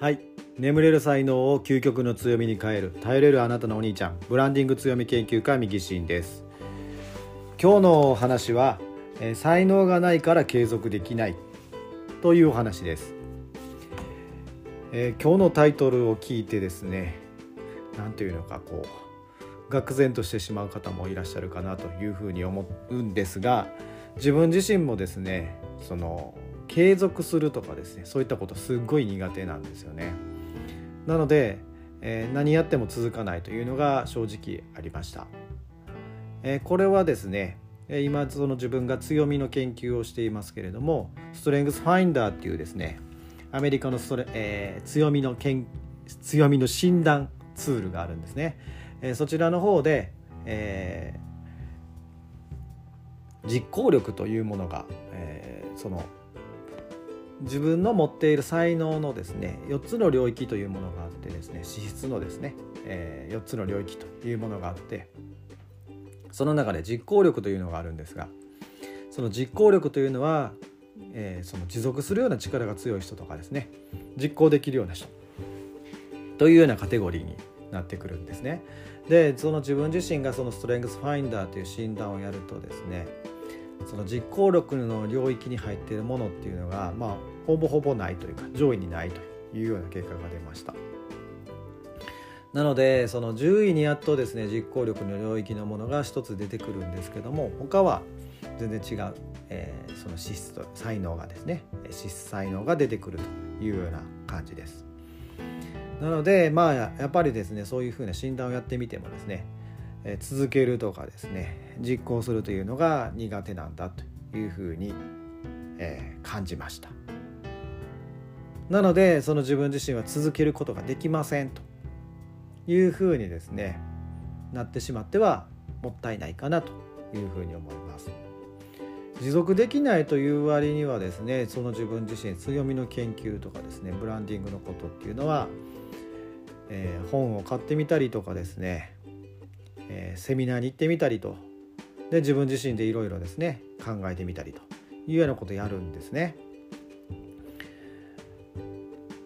はい。眠れる才能を究極の強みに変える頼れるあなたのお兄ちゃんブランディング強み研究家右進です。今日の話は、え、才能がないから継続できない。というお話です、えー、今日のタイトルを聞いてですね何ていうのかこう愕然としてしまう方もいらっしゃるかなというふうに思うんですが自分自身もですねその継続するとかですねそういったことすっごい苦手なんですよね。なので、えー、何やっても続かないというのが正直ありました、えー、これはですね今その自分が強みの研究をしていますけれどもストレングスファインダーっていうですねアメリカのストレ、えー、強みの研強みの診断ツールがあるんですね、えー、そちらの方で、えー、実行力というものが、えー、その自分の持っている才能のですね4つの領域というものがあってですね資質のですね、えー、4つの領域というものがあってその中で実行力というのがあるんですがその実行力というのは、えー、その持続するような力が強い人とかですね実行できるような人というようなカテゴリーになってくるんですね。でその自分自身がそのストレングスファインダーという診断をやるとですねその実行力の領域に入っているものっていうのが、まあ、ほぼほぼないというか上位にないというような結果が出ました。なのでその10位にやっとですね実行力の領域のものが一つ出てくるんですけども他は全然違う、えー、その資質と才能がですね資質才能が出てくるというような感じです。なのでまあやっぱりですねそういうふうな診断をやってみてもですね続けるとかですね実行するというのが苦手なんだというふうに、えー、感じました。なのでその自分自身は続けることができませんというふうにですねなってしまってはもったいないかなというふうに思います。持続できないという割にはですねその自分自身強みの研究とかですねブランディングのことっていうのは、えー、本を買ってみたりとかですねえー、セミナーに行ってみたりとで自分自身でいろいろですね考えてみたりというようなことをやるんですね。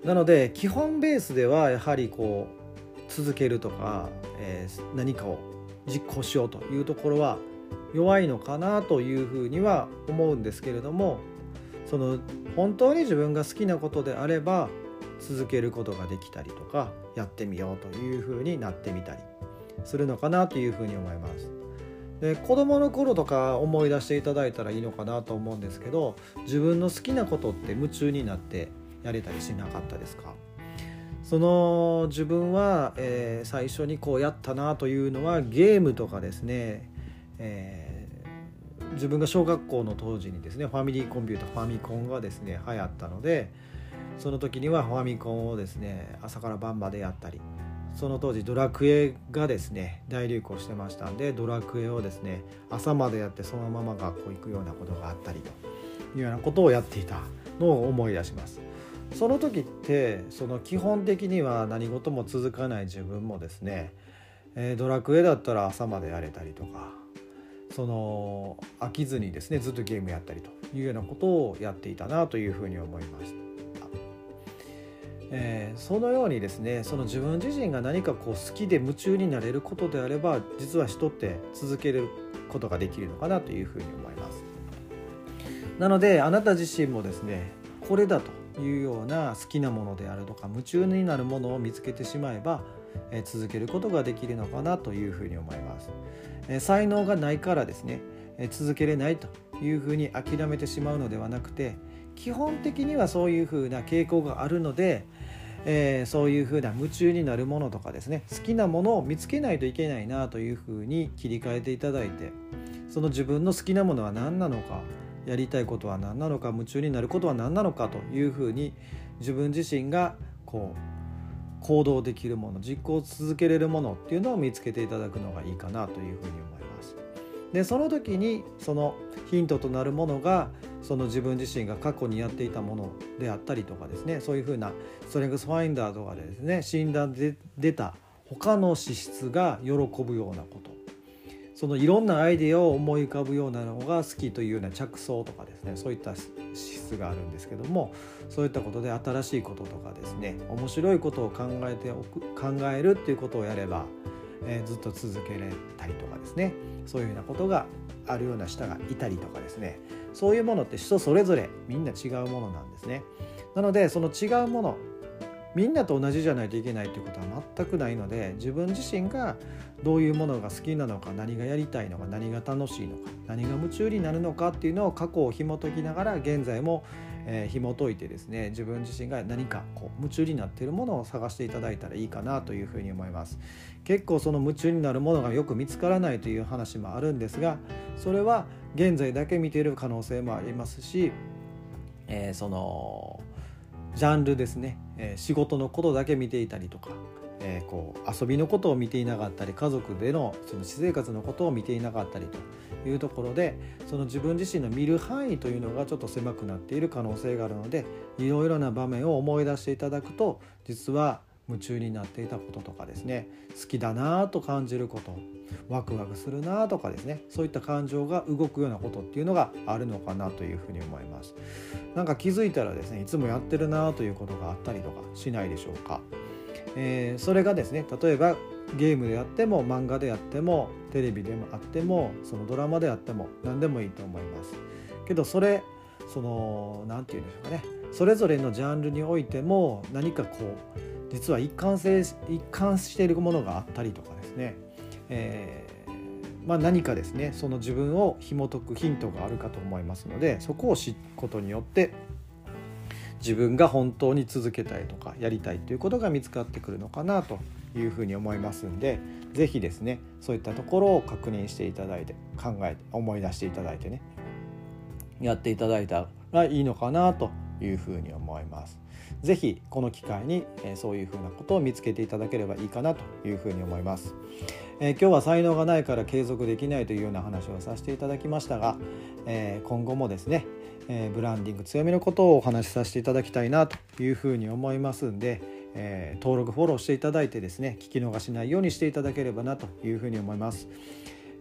なので基本ベースではやはりこう続けるとか、えー、何かを実行しようというところは弱いのかなというふうには思うんですけれどもその本当に自分が好きなことであれば続けることができたりとかやってみようというふうになってみたりするのかなというふうに思います。で子供の頃とか思い出していただいたらいいのかなと思うんですけど自分の好きなことって夢中になってやれたりしなかったですか？その自分は、えー、最初にこうやったなというのはゲームとかですね、えー、自分が小学校の当時にですねファミリーコンピュータファミコンがですね流行ったのでその時にはファミコンをですね朝から晩までやったりその当時ドラクエがですね大流行してましたんでドラクエをですね朝までやってそのまま学校行くようなことがあったりというようなことをやっていたのを思い出します。その時ってその基本的には何事も続かない自分もですね、えー、ドラクエだったら朝までやれたりとかその飽きずにですねずっとゲームやったりというようなことをやっていたなというふうに思いましたえー、そのようにですねその自分自身が何かこう好きで夢中になれることであれば実は人って続けることができるのかなというふうに思います。なのであなた自身もですねこれだというような好きなものであるとか夢中になるものを見つけてしまえば、え、続けることができるのかなというふうに思います、え、才能がないからですね、え続けれないというふうに諦めてしまうのではなくて基本的にはそういうふうな傾向があるのでえー、そういうふうな夢中になるものとかですね好きなものを見つけないといけないなというふうに切り替えていただいてその自分の好きなものは何なのかやりたいことは何なのか夢中になることは何なのかというふうに自分自身がこう行動できるもの実行を続けれるものっていうのを見つけていただくのがいいかなというふうに思います。でその時にそのヒントとなるものがその自分自身が過去にやっていたものであったりとかですねそういうふうなストレングスファインダーとかでですね診断で出た他の資質が喜ぶようなこと。そのいろんなアイデアを思い浮かぶようなのが好きというような着想とかですねそういった資質があるんですけどもそういったことで新しいこととかですね面白いことを考えておく考えるっていうことをやれば、え、ずっと続けれたりとかですねそういうようなことがあるような人がいたりとかですねそういうものって人それぞれみんな違うものなんですね。なのでその違うものみんなと同じじゃないといけないということは全くないので自分自身がどういうものが好きなのか何がやりたいのか何が楽しいのか何が夢中になるのかっていうのを過去を紐解きながら現在も、えー、紐解いてですね自分自身が何かこう夢中になっているものを探していただいたらいいかなというふうに思います。結構その夢中になるものがよく見つからないという話もあるんですがそれは現在だけ見ている可能性もありますし、えー、そのジャンルですね、えー、仕事のことだけ見ていたりとか、えー、こう遊びのことを見ていなかったり家族でのその私生活のことを見ていなかったりというところでその自分自身の見る範囲というのがちょっと狭くなっている可能性があるのでいろいろな場面を思い出していただくと実は夢中になっていたこととかですね好きだなと感じることワクワクするなとかですねそういった感情が動くようなことっていうのがあるのかなというふうに思います。なんか気づいたらですねいつもやってるなということがあったりとかしないでしょうか、えー、それがですね例えばゲームであっても漫画であってもテレビでもあってもそのドラマであっても何でもいいと思います。けどそれその何て言うんでしょうかね。それぞれのジャンルにおいても何かこう実は一貫性一貫しているものがあったりとかですね、えー、まあ、何かですねその自分を紐解くヒントがあるかと思いますのでそこを知ることによって自分が本当に続けたいとかやりたいということが見つかってくるのかなというふうに思いますんで是非ですねそういったところを確認していただいて考えて思い出していただいてねやっていただいたらいいのかなというふうに思います。ぜひこの機会に、そういうふうなことを見つけていただければいいかなというふうに思います。えー、今日は才能がないから継続できないというような話をさせていただきましたが、えー、今後もですね、えー、ブランディング強みのことをお話しさせていただきたいなというふうに思いますんで、え登録フォローしていただいてですね聞き逃しないようにしていただければなというふうに思います。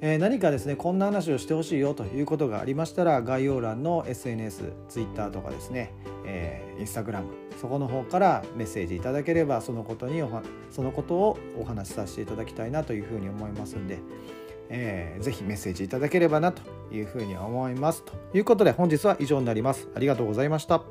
え何かですねこんな話をしてほしいよということがありましたら概要欄の SNS、Twitter とかですね、えー、Instagram そこの方からメッセージいただければそのことにそのことをお話しさせていただきたいなというふうに思いますんで、えー、ぜひメッセージいただければなというふうに思いますということで本日は以上になります。ありがとうございました。